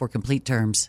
for complete terms.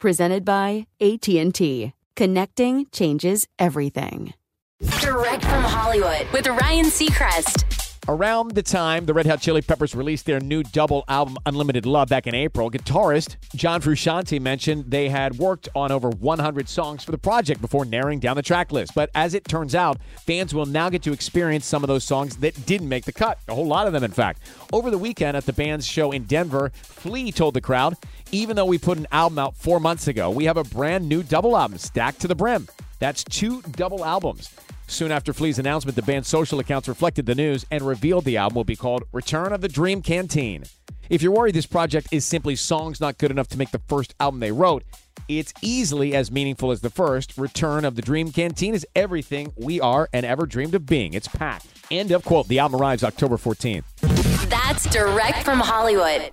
Presented by AT&T. Connecting changes everything. Direct from Hollywood with Ryan Seacrest. Around the time the Red Hot Chili Peppers released their new double album, Unlimited Love, back in April, guitarist John Frusciante mentioned they had worked on over 100 songs for the project before narrowing down the track list. But as it turns out, fans will now get to experience some of those songs that didn't make the cut. A whole lot of them, in fact. Over the weekend at the band's show in Denver, Flea told the crowd, even though we put an album out four months ago, we have a brand new double album stacked to the brim. That's two double albums. Soon after Flea's announcement, the band's social accounts reflected the news and revealed the album will be called Return of the Dream Canteen. If you're worried this project is simply songs not good enough to make the first album they wrote, it's easily as meaningful as the first. Return of the Dream Canteen is everything we are and ever dreamed of being. It's packed. End of quote. The album arrives October 14th. That's direct from Hollywood.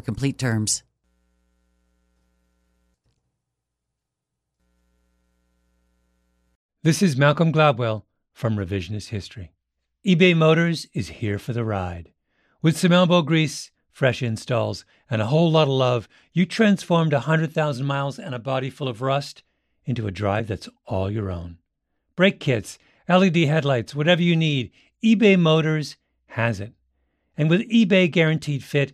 complete terms. This is Malcolm Gladwell from Revisionist History. eBay Motors is here for the ride. With some elbow grease, fresh installs, and a whole lot of love, you transformed a 100,000 miles and a body full of rust into a drive that's all your own. Brake kits, LED headlights, whatever you need, eBay Motors has it. And with eBay Guaranteed Fit,